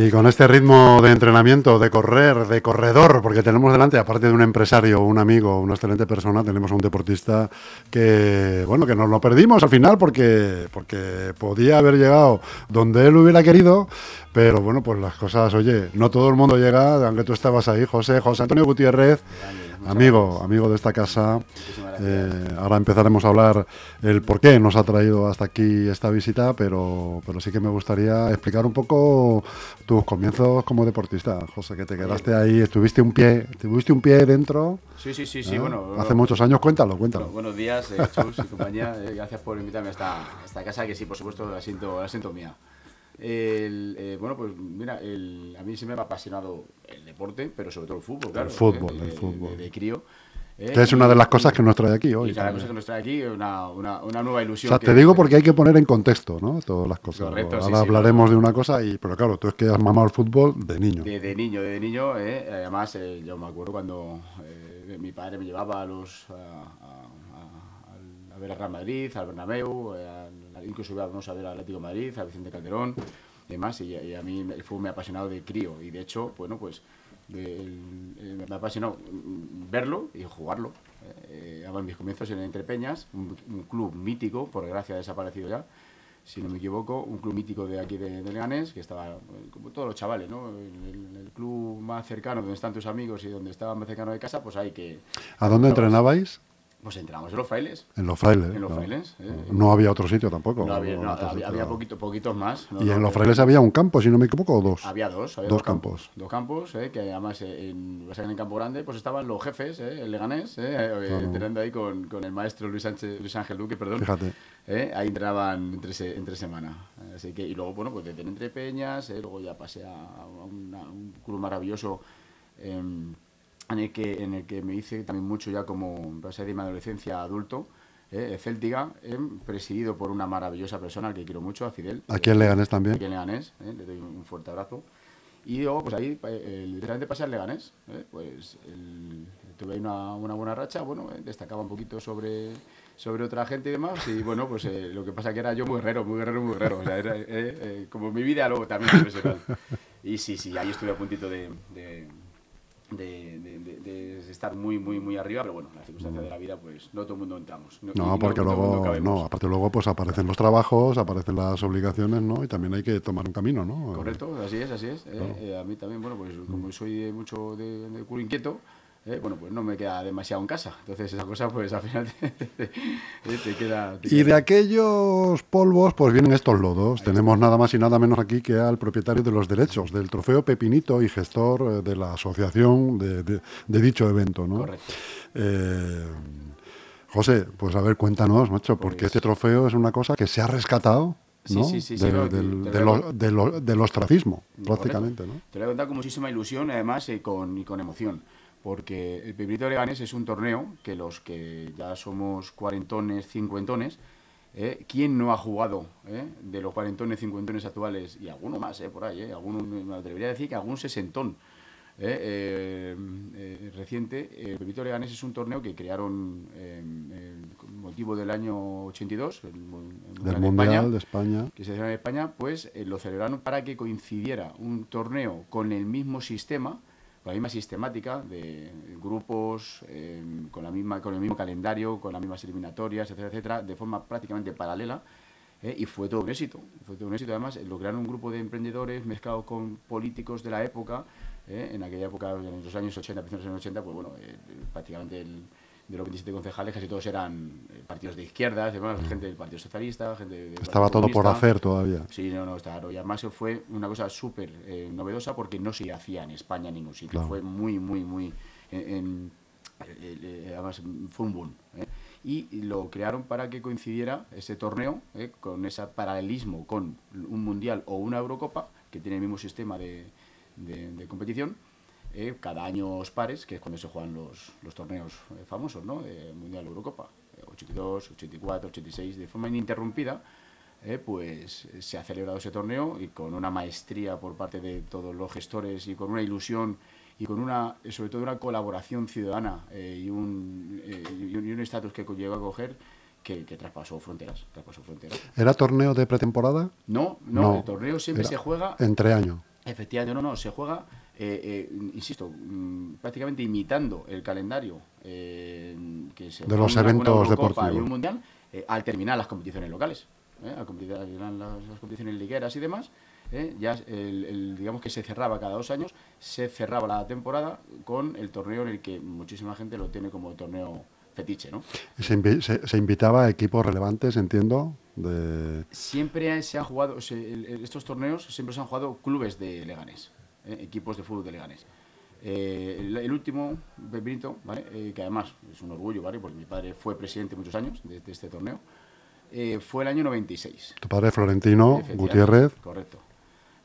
Y con este ritmo de entrenamiento, de correr, de corredor, porque tenemos delante, aparte de un empresario, un amigo, una excelente persona, tenemos a un deportista que, bueno, que nos lo perdimos al final porque, porque podía haber llegado donde él hubiera querido, pero bueno, pues las cosas, oye, no todo el mundo llega, aunque tú estabas ahí, José, José Antonio Gutiérrez, amigo, amigo de esta casa. Eh, ahora empezaremos a hablar el por qué nos ha traído hasta aquí esta visita, pero, pero sí que me gustaría explicar un poco tus comienzos como deportista, José, que te quedaste ahí, estuviste un pie, tuviste un pie dentro. Sí, sí, sí, sí, ¿eh? bueno. Hace muchos años, cuéntalo, cuéntalo. buenos días, eh, Chus y compañía. Eh, gracias por invitarme a esta, esta, casa, que sí, por supuesto, la siento, la siento mía. El, bueno, pues mira, el, a mí siempre me ha apasionado el deporte, pero sobre todo el fútbol, claro. El fútbol, el fútbol. De, de crío. ¿Eh? Que es una de las cosas que nos trae aquí hoy. Y una cosa que nos trae aquí, una, una, una nueva ilusión. O sea, te digo porque hay que poner en contexto, ¿no? Todas las cosas. Correcto, Ahora sí, sí, hablaremos bueno. de una cosa, y pero claro, tú es que has mamado el fútbol de niño. De, de niño, de niño. Eh, además, eh, yo me acuerdo cuando eh, mi padre me llevaba a los a, a, a, a ver al Real Madrid, al Bernabéu, al, incluso íbamos a ver al Atlético de Madrid, al Vicente Calderón y demás. Y, y a mí el fútbol me ha apasionado de crío. Y de hecho, bueno, pues de, el, me ha apasionado verlo y jugarlo. Eh, en mis comienzos en Entre Peñas, un, un, club mítico, por desgracia ha desaparecido ya, si no me equivoco, un club mítico de aquí de, de Leganés, que estaba, como todos los chavales, ¿no? El, el, el, club más cercano, donde están tus amigos y donde estaba más cercano de casa, pues hay que... ¿A dónde entrenabais? Pues entramos en los frailes. En los frailes. En los no. frailes. Eh. No había otro sitio tampoco. No había, no, había, había poquito, poquitos más. ¿Y en los frailes había un campo, si no me equivoco, o dos? Había dos. Había dos, dos campos. campos. Dos campos, eh, que además en, en el campo grande pues estaban los jefes, eh, el Leganés, eh, entrenando ahí con, con, el maestro Luis, Sánchez, Luis Ángel Duque, perdón. Fíjate. Eh, ahí entrenaban entre, se, entre semana. Así que, y luego, bueno, pues desde entre Peñas, eh, luego ya pasé a, una, un club maravilloso. En el, que, en el que me hice también mucho ya como pasé de mi adolescencia a adulto, eh, Céltica, eh, presidido por una maravillosa persona que quiero mucho, a Fidel. Aquí en Leganés también. Aquí en Leganés, le doy un fuerte abrazo. Y luego, pues ahí, eh, literalmente pasé al Leganés, eh, pues el, tuve ahí una, una, buena racha, bueno, eh, destacaba un poquito sobre, sobre otra gente y demás, y bueno, pues lo que pasa que era yo muy guerrero, muy guerrero, muy guerrero, o sea, era como mi vida luego también profesional. Y sí, sí, ahí estuve a puntito de, de de, de, de, de, estar muy, muy, muy arriba, pero bueno, la circunstancia de la vida, pues no todo el mundo entramos. No, no porque no, luego, no, aparte luego pues aparecen los trabajos, aparecen las obligaciones, ¿no? Y también hay que tomar un camino, ¿no? Correcto, así es, así es. Claro. Eh, eh, a mí también, bueno, pues como soy mucho de, de culo inquieto, eh, bueno, pues no me queda demasiado en casa. Entonces esa cosa, pues al final te, te, te, queda, te Y de aquellos polvos, pues vienen estos lodos. Ahí Tenemos está. nada más y nada menos aquí que al propietario de los derechos del trofeo Pepinito y gestor eh, de la asociación de, de, de dicho evento, ¿no? Correcto. Eh, José, pues a ver, cuéntanos, macho, pues... porque este trofeo es una cosa que se ha rescatado ¿no? Sí, sí, sí, de, del, lo, del ostracismo, prácticamente. ¿no? Te lo he contado con muchísima ilusión, además, y con, y con emoción porque el Pepinito Leganés es un torneo que los que ya somos cuarentones, cincuentones, ¿eh? ¿quién no ha jugado eh? de los cuarentones, cincuentones actuales? Y alguno más, eh, por ahí, ¿eh? alguno, me atrevería a decir que algún sesentón eh, eh, reciente. El Pepinito Leganés es un torneo que crearon con motivo del año 82, el, el del Mundial España, de España, que se celebra en España, pues lo celebraron para que coincidiera un torneo con el mismo sistema la misma sistemática de grupos, eh, con, la misma, con el mismo calendario, con las mismas eliminatorias, etcétera, etcétera, de forma prácticamente paralela. Eh, y fue todo un éxito. Fue todo un éxito. Además, lograron un grupo de emprendedores mezclados con políticos de la época. Eh, en aquella época, en los años 80, principios de los 80, pues bueno, prácticamente el, de los 27 concejales, casi todos eran partidos de izquierdas, además, gente del Partido Socialista, gente del Estaba todo por hacer todavía. Sí, no, no, estaba. Y además fue una cosa súper eh, novedosa porque no se hacía en España en ningún sitio. Claro. Fue muy, muy, muy. En, en, eh, además, fue un boom. ¿eh? Y lo crearon para que coincidiera ese torneo ¿eh? con ese paralelismo con un mundial o una Eurocopa, que tiene el mismo sistema de, de, de competición eh, cada año pares, que es cuando se juegan los, los torneos eh, famosos, ¿no? Eh, Mundial Eurocopa, 82, 84, 86, de forma ininterrumpida, eh, pues se ha celebrado ese torneo y con una maestría por parte de todos los gestores y con una ilusión y con una, sobre todo una colaboración ciudadana eh, y un y un estatus que llegó a coger que, que, traspasó fronteras, traspasó fronteras. ¿Era torneo de pretemporada? No, no, no el torneo siempre se juega entre años Efectivamente, no, no, se juega, eh, eh, insisto, mm, prácticamente imitando el calendario eh, que se De los una- eventos deportivos. y un mundial eh, al terminar las competiciones locales, al terminar las, las competiciones ligueras y demás. ya el- el- digamos que se cerraba cada dos años, se cerraba la temporada con el torneo en el que muchísima gente lo tiene como torneo fetiche, ¿no? Se, invi- se- se invitaba a equipos relevantes, entiendo, de... Siempre se han jugado, el- el- estos torneos siempre se han jugado clubes de Leganés. Equipos de fútbol de Leganés. Eh, el, el último, Pepinito, ¿vale? Eh, que además es un orgullo, ¿vale? porque mi padre fue presidente muchos años de, de este torneo, eh, fue el año 96. Tu padre Florentino Gutiérrez. Correcto.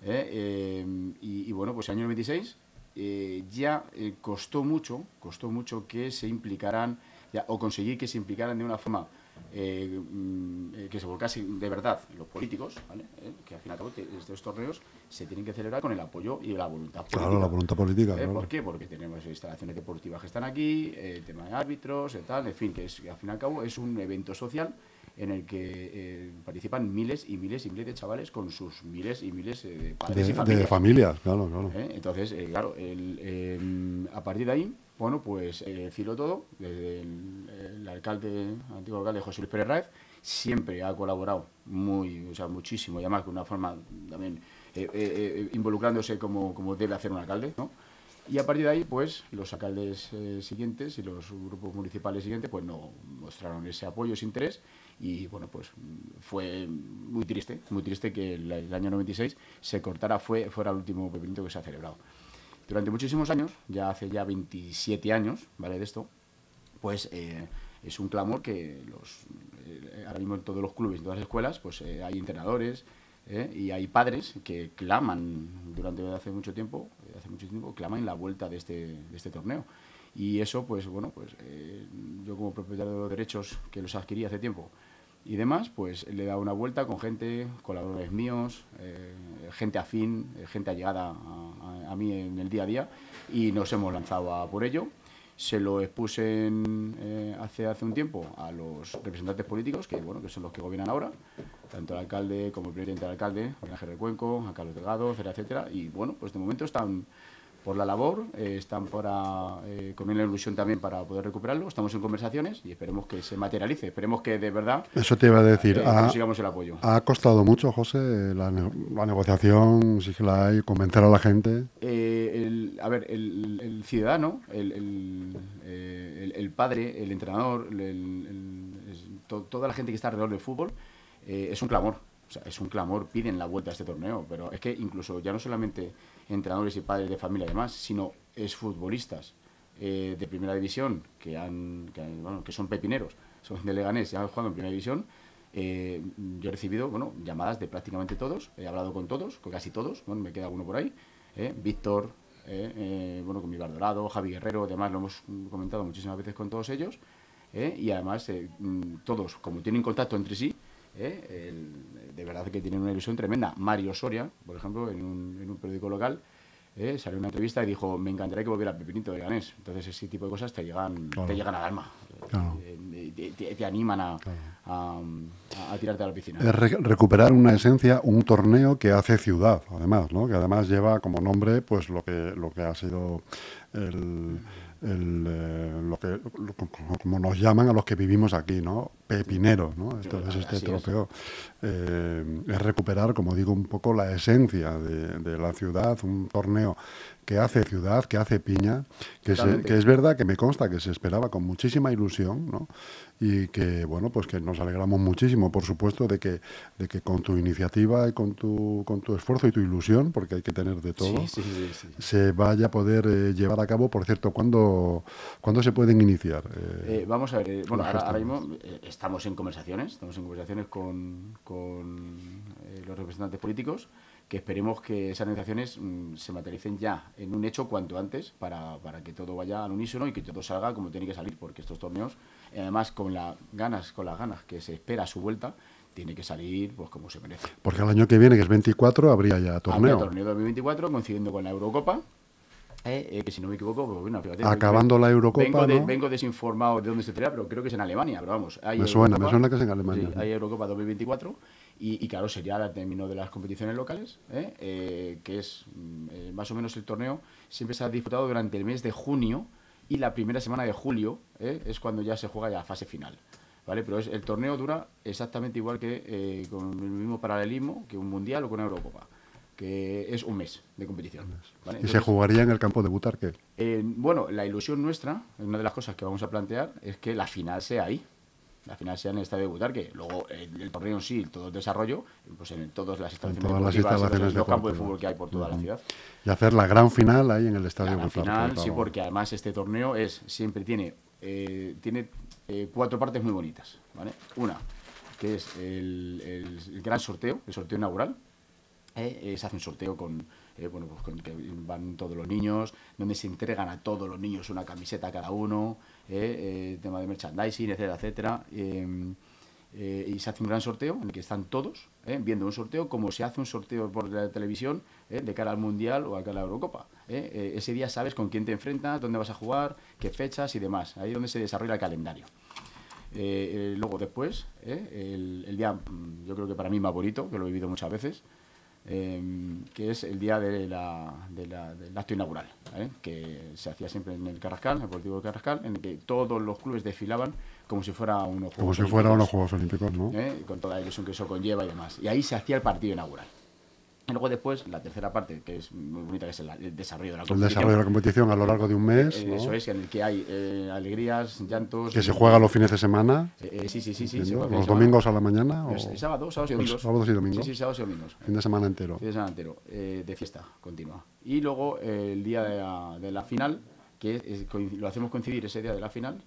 Eh, eh, y, y bueno, pues el año 96 eh, ya eh, costó mucho, costó mucho que se implicaran, ya, o conseguir que se implicaran de una forma eh, mm, eh, que se volcasen de verdad los políticos, ¿vale? Eh, que al fin y al cabo estos torneos se tienen que celebrar con el apoyo y la voluntad política. Claro, la voluntad política. ¿Eh? claro. ¿Por qué? Porque tenemos instalaciones deportivas que están aquí, el tema de árbitros, tal, en fin, que es, que al fin y al cabo es un evento social en el que participan miles y miles y miles de chavales con sus miles y miles de padres De, y de familias. claro, claro. Entonces, claro, el, eh, a partir de ahí, bueno, pues eh, decirlo todo, desde el, el alcalde, antiguo alcalde José Luis Pérez Raez, siempre ha colaborado muy, o sea, muchísimo, y además de una forma también eh, eh, involucrándose como, como debe hacer un alcalde, ¿no? Y a partir de ahí, pues, los alcaldes siguientes y los grupos municipales siguientes, pues, no mostraron ese apoyo, ese interés, y bueno, pues fue muy triste, muy triste que el, el año 96 se cortara, fue, fuera el último pepinito que se ha celebrado. Durante muchísimos años, ya hace ya 27 años, ¿vale? De esto, pues eh, es un clamor que los, eh, ahora mismo en todos los clubes, en todas las escuelas, pues eh, hay entrenadores eh, y hay padres que claman durante hace mucho tiempo, hace mucho tiempo, claman la vuelta de este, de este torneo. Y eso, pues bueno, pues yo como propietario de los derechos que los adquirí hace tiempo y demás, pues le he dado una vuelta con gente, colaboradores míos, eh, gente afín, eh, gente allegada a, mí en el día a día y nos hemos lanzado a por ello. Se lo expuse en, eh, hace, hace un tiempo a los representantes políticos, que bueno, que son los que gobiernan ahora, tanto el alcalde como el presidente del alcalde, Ángel Recuenco, a Carlos Delgado, etcétera, etcétera. Y bueno, pues de momento están por la labor, eh, están para, eh, con la ilusión también para poder recuperarlo. Estamos en conversaciones y esperemos que se materialice, esperemos que de verdad Eso te iba a decir. eh, ha, consigamos el apoyo. ha costado mucho, José, la, la negociación, sí que la hay, convencer a la gente. Eh, el- a ver, el, el ciudadano, el, el, padre, el entrenador, to- toda la gente que está alrededor del fútbol, es un clamor. Sea, es un clamor, piden la vuelta a este torneo, pero es que incluso ya no solamente entrenadores y padres de familia y demás, sino exfutbolistas eh, de primera división que han, que, bueno, que son pepineros, son de Leganés y han jugado en primera división. eh, yo he recibido bueno, llamadas de prácticamente todos, he hablado con todos, con casi todos, bueno, me queda uno por ahí, eh, Víctor, eh, eh, bueno, con mi Dorado, Javi Guerrero, además lo hemos comentado muchísimas veces con todos ellos, eh, y además mm, todos, como tienen contacto entre sí, eh, el- de verdad que tienen una ilusión tremenda. Mario Soria, por ejemplo, en un, en un periódico local, eh, salió una entrevista y dijo, me encantaría que volviera a Pepinito de Ganés. Entonces ese tipo de cosas te llegan, Claro. te llegan al alma, Claro. Eh, te, te- te animan a, a- a tirarte a la piscina. Es re- recuperar una esencia, un torneo que hace ciudad, además, ¿no? Que además lleva como nombre, pues lo que lo que ha sido el, el, eh, lo que lo- como nos llaman a los que vivimos aquí, ¿no? Pepinero, ¿no? Entonces este trofeo eh, es recuperar, como digo, un poco la esencia de, de la ciudad, un torneo que hace ciudad, que hace piña, que, se- que es verdad que me consta que se esperaba con muchísima ilusión, ¿no? Y que, bueno, pues que nos alegramos muchísimo, por supuesto, de que, de que con tu iniciativa y con tu, con tu esfuerzo y tu ilusión, porque hay que tener de todo, Sí, sí, sí, sí. se vaya a poder eh, llevar a cabo. Por cierto, ¿cuándo, ¿cuándo se pueden iniciar? Eh, vamos a ver, bueno, ahora, ahora mismo eh, estamos en conversaciones, estamos en conversaciones con, con eh, los representantes políticos, que esperemos que esas negociaciones mm, se materialicen ya en un hecho cuanto antes para, para que todo vaya al unísono y que todo salga como tiene que salir, porque estos torneos, eh, además con las ganas, con las ganas que se espera a su vuelta, tiene que salir pues como se merece. porque el año que viene, que es 24, habría ya torneo. Habría torneo 2024 coincidiendo con la Eurocopa. Eh, eh, que si no me equivoco, pues bueno, fíjate, Acabando la Eurocopa, Vengo, de- ¿no? vengo desinformado de dónde se celebra, pero creo que es en Alemania, pero vamos. Hay Me suena, Eurocopa, me suena que es en Alemania, sí, sí. hay Eurocopa 2024 Y, claro, sería el término de las competiciones locales, ¿eh? Que es mm, más o menos el torneo, siempre se ha disputado durante el mes de junio y la primera semana de julio es cuando ya se juega la fase final. ¿Vale? Pero es, el torneo dura exactamente igual que con el mismo paralelismo que un mundial o con una Eurocopa que es un mes de competición. ¿Y se jugaría en el campo de Butarque? bueno, la ilusión nuestra, una de las cosas que vamos a plantear, es que la final sea ahí la final sea en el estadio de Butarque. Luego el, torneo en sí, todo el desarrollo, pues en todas las instalaciones, los, campos de fútbol que hay por toda la ciudad. Y hacer la gran final ahí en el estadio de Butarque. final, sí, porque además este torneo es siempre tiene eh, tiene eh, cuatro partes muy bonitas, ¿vale? Una que es el, el, gran sorteo, el sorteo inaugural. Eh, se hace un sorteo con eh, bueno, pues con que van todos los niños, donde se entregan a todos los niños una camiseta cada uno, eh, eh, tema de merchandising, etcétera, etcétera. y se hace un gran sorteo en el que están todos viendo un sorteo como se hace un sorteo por la televisión de cara al Mundial o a cara a la Eurocopa. ese día sabes con quién te enfrentas, dónde vas a jugar, qué fechas y demás. Ahí es donde se desarrolla el calendario. luego después, el, el, día, mm, yo creo que para mí más bonito, que lo he vivido muchas veces, Em, que es el día de la, del acto inaugural, que se hacía siempre en el Carrascal, en el Deportivo de Carrascal, en el que todos los clubes desfilaban como si fuera unos Juegos Como si fuera unos Juegos Olímpicos, ¿no? ¿eh? Con toda la ilusión que eso conlleva y demás. Y ahí se hacía el partido inaugural. Y luego después, la tercera parte, que es muy bonita, que es el, desarrollo de la competición. El desarrollo de la competición a lo largo de un mes. Eh, eso es, en el que hay eh, alegrías, llantos. Que se juega los fines de semana. Eh, sí, sí, sí. sí ¿Los domingos a la mañana? O... sábados, sábados y domingos. Sábados y domingos. Sí, sí, sábados y domingos. Fin de semana entero. Fin de semana entero, de fiesta continua. Y luego el día de la, final, que lo hacemos coincidir ese día de la final,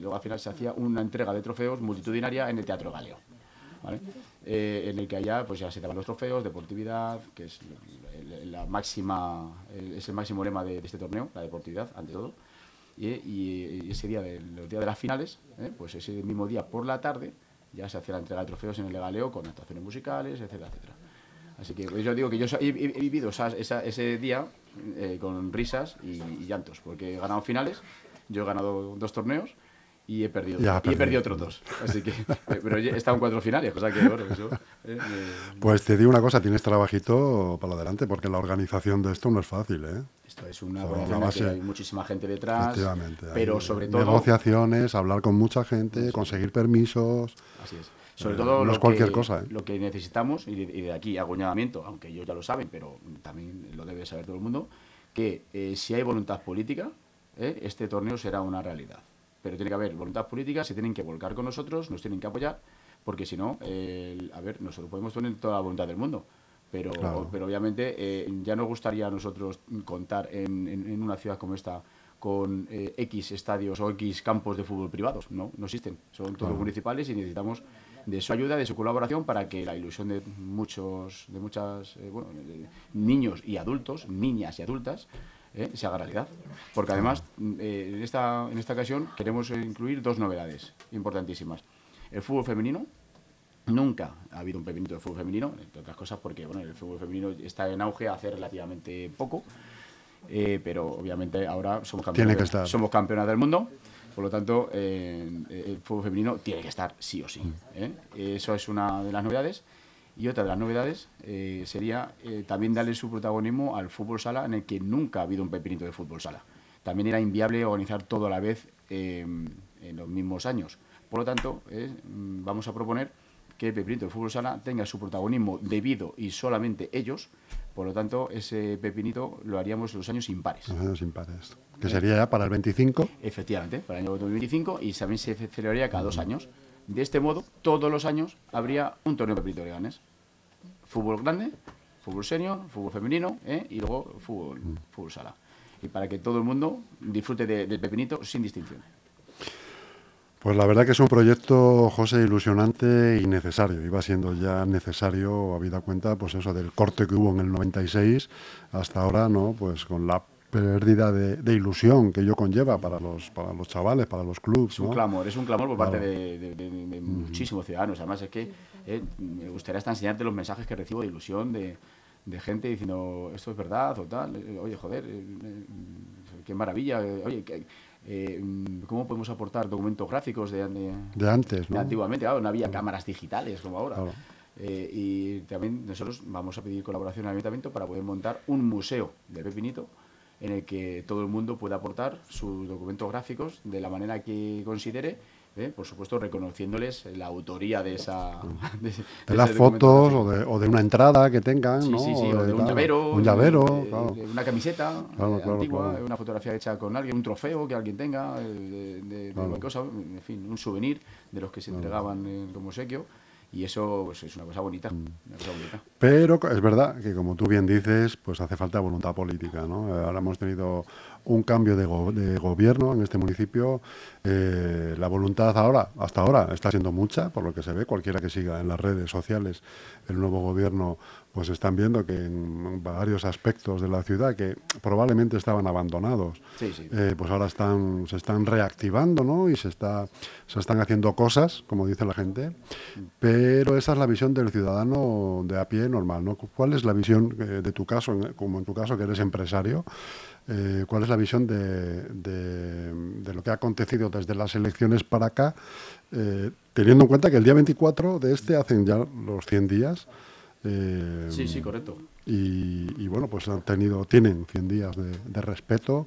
luego al final se hacía una entrega de trofeos multitudinaria en el Teatro Galeo. Eh, en el que allá pues ya se daban los trofeos, deportividad, que es la máxima, es el máximo lema de, este torneo, la deportividad, ante todo. Y, ese día, de, los días de las finales, ¿eh? pues ese mismo día por la tarde, ya se hacía la entrega de trofeos en el Legaleo con actuaciones musicales, etcétera, etcétera. Así que pues, yo digo que yo he, vivido ese día eh, con risas y, y, llantos, porque he ganado finales, yo he ganado dos torneos y he perdido, y he perdido otros dos. Así que, pero he estado en cuatro finales, cosa que, bueno, eso, eh, Pues te digo una cosa, tienes trabajito para adelante, porque la organización de esto no es fácil, ¿eh? Esto es una organización hay muchísima gente detrás, pero sobre todo... Negociaciones, hablar con mucha gente, conseguir permisos... Así es. Sobre eh, todo no lo, es cualquier cosa, ¿eh? lo que necesitamos, y de, aquí hago llamamiento, aunque ellos ya lo saben, pero también lo debe saber todo el mundo, que si hay voluntad política, este torneo será una realidad pero tiene que haber voluntad política, se tienen que volcar con nosotros, nos tienen que apoyar, porque si no, a ver, nosotros podemos tener toda la voluntad del mundo, pero, pero obviamente eh, ya nos gustaría a nosotros contar en, una ciudad como esta con eh, X estadios o X campos de fútbol privados, no, no existen, son todos municipales y necesitamos de su ayuda, de su colaboración para que la ilusión de muchos, de muchas, eh, bueno, niños y adultos, niñas y adultas, ¿eh? se haga realidad. Porque además, eh, en, esta, en esta ocasión queremos incluir dos novedades importantísimas. El fútbol femenino, nunca ha habido un pepinito de fútbol femenino, entre otras cosas porque bueno, el fútbol femenino está en auge hace relativamente poco, eh, pero obviamente ahora somos campeones, somos campeonas del mundo. Por lo tanto, el fútbol femenino tiene que estar sí o sí. Eso es una de las novedades. Y otra de las novedades eh, sería eh, también darle su protagonismo al fútbol sala, en el que nunca ha habido un pepinito de fútbol sala. También era inviable organizar todo a la vez em, en los mismos años. Por lo tanto, eh, mm, vamos a proponer que el pepinito de fútbol sala tenga su protagonismo debido y solamente ellos. Por lo tanto, ese pepinito lo haríamos en los años impares. Los años impares. Que sería ya para el 25. Efectivamente, para el año 2025 y también se celebraría cada dos años. De este modo, todos los años habría un torneo de Leganes. Fútbol grande, fútbol senior, fútbol femenino ¿eh? y luego fútbol, mm. fútbol sala. Y para que todo el mundo disfrute del Pepinito sin distinción. Pues la verdad que es un proyecto, José, ilusionante y necesario. Iba siendo ya necesario, habida cuenta, pues eso, del corte que hubo en el 96 hasta ahora, ¿no? Pues con la pérdida de, ilusión que ello conlleva para los, para los chavales, para los clubes. Es un clamor, es un clamor por parte de, muchísimos ciudadanos. Además es que eh, me gustaría hasta enseñarte los mensajes que recibo de ilusión de, gente diciendo esto es verdad o tal. Eh, oye, joder, eh, qué maravilla. Oye, ¿cómo podemos aportar documentos gráficos de, de, antes? ¿no? antiguamente, claro, no había cámaras digitales como ahora. Eh, y también nosotros vamos a pedir colaboración al ayuntamiento para poder montar un museo de Pepinito en el que todo el mundo pueda aportar sus documentos gráficos de la manera que considere ¿eh? por supuesto reconociéndoles la autoría de esa de, las fotos o de, o de, una entrada que tengan sí, ¿no? sí, sí, o de, un llavero un llavero una camiseta eh, antigua una fotografía hecha con alguien un trofeo que alguien tenga eh, de, cosa en fin un souvenir de los que se entregaban como sequio y eso pues, es una cosa, bonita, una cosa bonita. Pero es verdad que, como tú bien dices, pues hace falta voluntad política. ¿no? Ahora hemos tenido un cambio de, de gobierno en este municipio. Eh, la voluntad ahora, hasta ahora, está siendo mucha, por lo que se ve. Cualquiera que siga en las redes sociales el nuevo gobierno, pues están viendo que en varios aspectos de la ciudad que probablemente estaban abandonados, eh, pues ahora están, se están reactivando, ¿no? Y se, está, se están haciendo cosas, como dice la gente. Pero esa es la visión del ciudadano de a pie normal, ¿no? ¿Cuál es la visión eh, de tu caso, como en tu caso que eres empresario? Eh, cuál es la visión de, de, lo que ha acontecido desde las elecciones para acá, eh, teniendo en cuenta que el día 24 de este hacen ya los 100 días. Eh, sí, sí, correcto. Y, bueno, pues han tenido, tienen 100 días de, respeto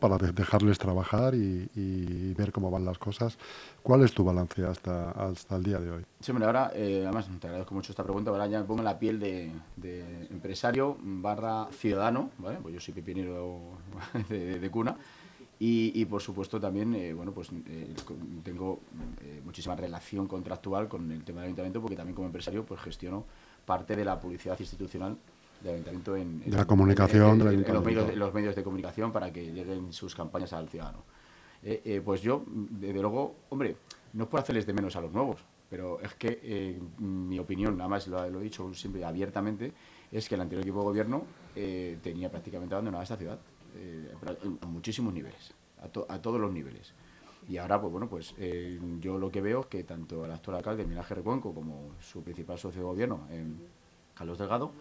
para dejarles trabajar y, ver cómo van las cosas. ¿Cuál es tu balance hasta, hasta el día de hoy? Sí, bueno, ahora, eh, además, te agradezco mucho esta pregunta, ahora ya me pongo en la piel de, empresario barra ciudadano, ¿vale? Pues yo soy pepinero de, cuna. Y, por supuesto también, eh, bueno, pues eh, tengo muchísima relación contractual con el tema del ayuntamiento porque también como empresario pues gestiono parte de la publicidad institucional del ayuntamiento en, la comunicación en, los, medios, de comunicación para que lleguen sus campañas al ciudadano. Eh, eh, pues yo, desde luego, hombre, no puedo hacerles de menos a los nuevos, pero es que eh, mi opinión, nada más lo, he dicho siempre abiertamente, es que el anterior equipo de gobierno tenía prácticamente abandonada esta ciudad, a muchísimos niveles, a, todos los niveles. Y ahora, pues bueno, pues yo lo que veo es que tanto el actual alcalde, Minaje Recuenco, como su principal socio de gobierno, Carlos Delgado,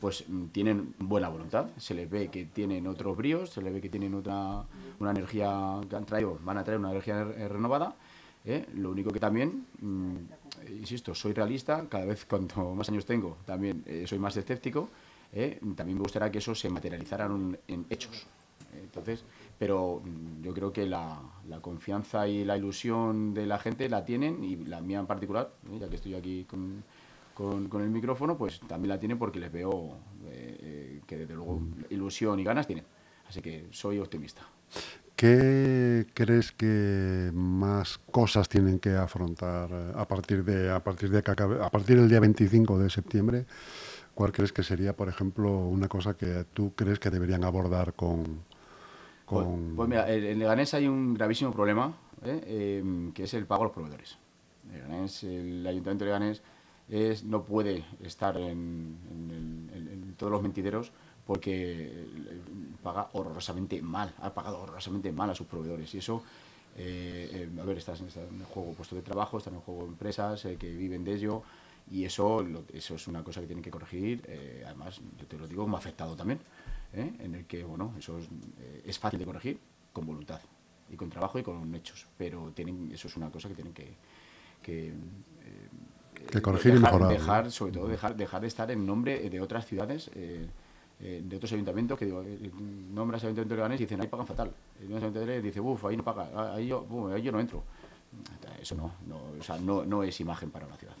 pues mm, tienen buena voluntad, se les ve que tienen otros bríos, se les ve que tienen otra una energía que han traído, van a traer una energía renovada. ¿eh? Lo único que también, mm, insisto, soy realista, cada vez cuanto más años tengo, también eh, soy más escéptico. ¿eh? También me gustaría que eso se materializara en, hechos. Entonces, pero mm, yo creo que la, confianza y la ilusión de la gente la tienen y la mía en particular, ya que estoy aquí con el micrófono, pues también la tienen porque les veo eh, eh, que desde luego ilusión y ganas tienen. Así que soy optimista. ¿Qué crees que más cosas tienen que afrontar eh, a partir de a partir de a partir del día 25 de septiembre? ¿Cuál crees que sería, por ejemplo, una cosa que tú crees que deberían abordar con, pues, pues, mira, en Leganés hay un gravísimo problema, que es el pago a los proveedores. el Ayuntamiento de Leganés es, no puede estar en, todos los mentideros porque eh, paga horrorosamente mal, ha pagado horrorosamente mal a sus proveedores. Y eso, eh, eh, a ver, está, en juego puestos de trabajo, están en juego empresas que viven de ello. Y eso, eso es una cosa que tienen que corregir. además, yo te lo digo, me ha afectado también, en el que, bueno, eso es, fácil de corregir con voluntad y con trabajo y con hechos. Pero tienen, eso es una cosa que tienen que, que que corregir dejar, y mejorar. Dejar, sobre todo, dejar, dejar de estar en nombre de otras ciudades, eh, eh, de otros ayuntamientos, que digo, eh, nombras ayuntamiento de Leganés y dicen, ahí pagan fatal. El ayuntamiento de dice, uff, ahí no paga, ahí yo, ahí yo no entro. Eso no, no, o sea, no, no es imagen para una ciudad.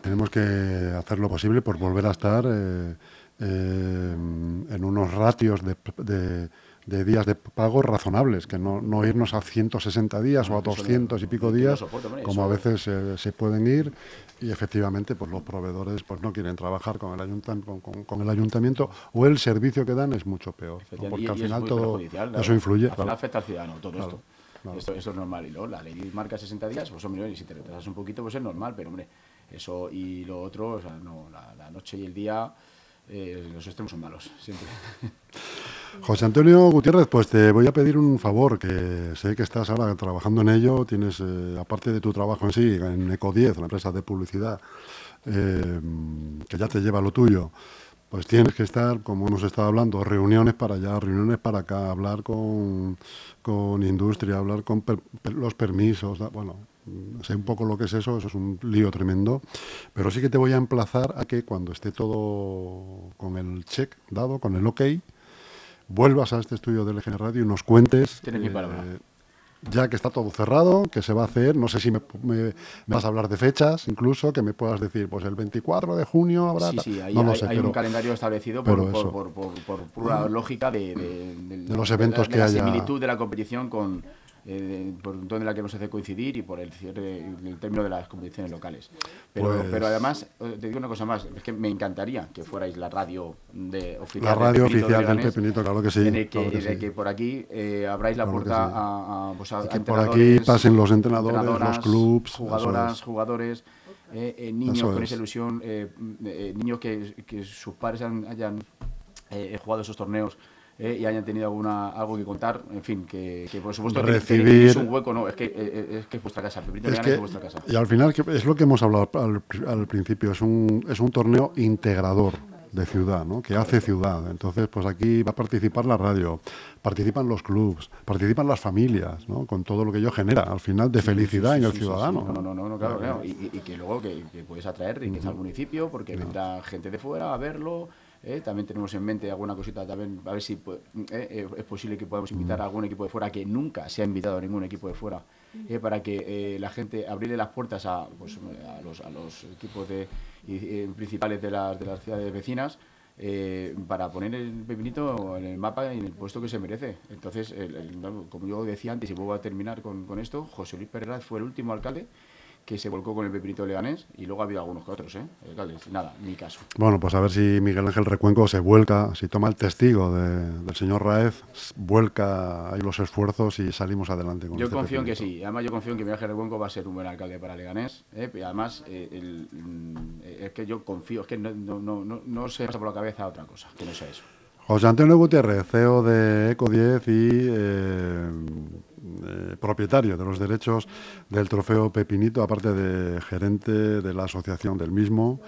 Tenemos que hacer lo posible por volver a estar eh, en unos ratios de, de de días de pago razonables, que no, no irnos a 160 días o a 200 y pico días, como a veces se pueden ir, y efectivamente pues los proveedores pues no quieren trabajar con el, ayuntamiento, con, el ayuntamiento o el servicio que dan es mucho peor, porque al final todo eso influye. Al final afecta al ciudadano todo esto. Esto, es normal. Y luego la ley marca 60 días, pues hombre, y si te retrasas un poquito, pues es normal, pero hombre, eso y lo otro, o sea, no, la, noche y el día, eh, los extremos son malos, siempre. José Antonio Gutiérrez, pues te voy a pedir un favor, que sé que estás ahora trabajando en ello, tienes, eh, aparte de tu trabajo en sí, en Eco10, la empresa de publicidad, eh, que ya te lleva lo tuyo, pues tienes que estar, como hemos estado hablando, reuniones para allá, reuniones para acá, hablar con, con industria, hablar con los permisos, bueno, sé un poco lo que es eso, eso es un lío tremendo, pero sí que te voy a emplazar a que cuando esté todo con el check dado, con el ok, vuelvas a este estudio del LGN Radio y nos cuentes... Tienes mi palabra. Eh, ya que está todo cerrado, que se va a hacer, no sé si me, me- me vas a hablar de fechas, incluso, que me puedas decir, pues el 24 de junio habrá... Sí, sí, no lo hay- sé, hay pero- un calendario establecido por, por, por, por- por pura lógica de, de- de- De los de eventos la, que de la haya. similitud de la competición con eh, por donde la que nos hace coincidir y por el cierre el término de las competiciones locales. Pero, Pues- pero además, eh, te digo una cosa más, es que me encantaría que fuerais la radio de oficial La del radio Pepinito de oficial del Leganés, Pepinito, claro que sí. en el que, claro que en el sí. que por aquí eh, abráis la Claro puerta sí. a, a, pues, a Y que por aquí pasen los entrenadores, los clubs, jugadoras, es. jugadores, eh, eh, niños Eso con es. esa ilusión, eh, niños que, que sus padres han- hayan jugado esos torneos eh, y hayan tenido alguna algo que contar, en fin, que, que por supuesto Recibir- tenéis un hueco, no, es que, eh, eh, es que es vuestra casa, Es que, es vuestra casa. y al final, que es lo que hemos hablado al, al principio, es un, es un torneo integrador de ciudad, ¿no? que hace ciudad. Entonces, pues aquí va a participar la radio, participan los clubs, participan las familias, ¿no? con todo lo que ello genera, al final, de felicidad Sí, en sí, el ciudadano. No, no, no, no, claro, claro. Y que luego que, que puedes atraer riqueza al municipio porque vendrá gente de fuera a verlo. ¿Eh? También tenemos en mente alguna cosita también, a ver si eh, eh, es posible que podamos invitar a algún equipo de fuera que nunca se ha invitado a ningún equipo de fuera, eh, para que la gente abrirle las puertas a, pues, a, los, a los equipos de, principales de las, de las ciudades vecinas. para poner el pepinito en el mapa y en el puesto que se merece. Entonces, el- el- como yo decía antes, y vuelvo a terminar con, con esto, José Luis Perraz fue el último alcalde que se volcó con el pepinito leganés y luego ha habido algunos que otros, ¿eh? Alcaldes, nada, ni caso. Bueno, pues a ver si Miguel Ángel Recuenco se vuelca, si toma el testigo de- del señor Raez, vuelca ahí los esfuerzos y salimos adelante con Yo este confío en que sí, además yo confío en que Miguel Ángel Recuenco va a ser un buen alcalde para Leganés, ¿eh? además eh, el- mm, eh, es que yo confío, es que no, no, no, se pasa por la cabeza otra cosa, que no sea eso. José Antonio Gutiérrez, CEO de Eco 10 y eh, eh, propietario de los derechos del trofeo Pepinito, aparte de gerente de la asociación del mismo.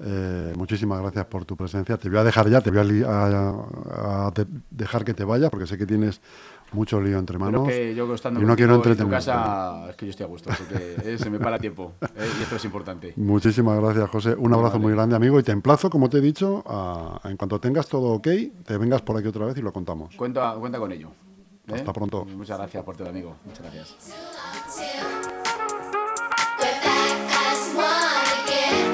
Eh, muchísimas gracias por tu presencia. Te voy a dejar ya, te voy a, a- a te- dejar que te vayas porque sé que tienes mucho lío entre manos. que yo estando y no quiero contigo en tu casa, es que yo estoy a gusto, eh, se me para tiempo, ¿eh? y esto es importante. Muchísimas gracias, José. Un abrazo vale. muy grande, amigo. Y te emplazo, como te he dicho, a, a en cuanto tengas todo ok, te vengas por aquí otra vez y lo contamos. Cuenta, cuenta con ello. ¿Eh? Hasta pronto. Muchas gracias por todo, amigo. Muchas gracias.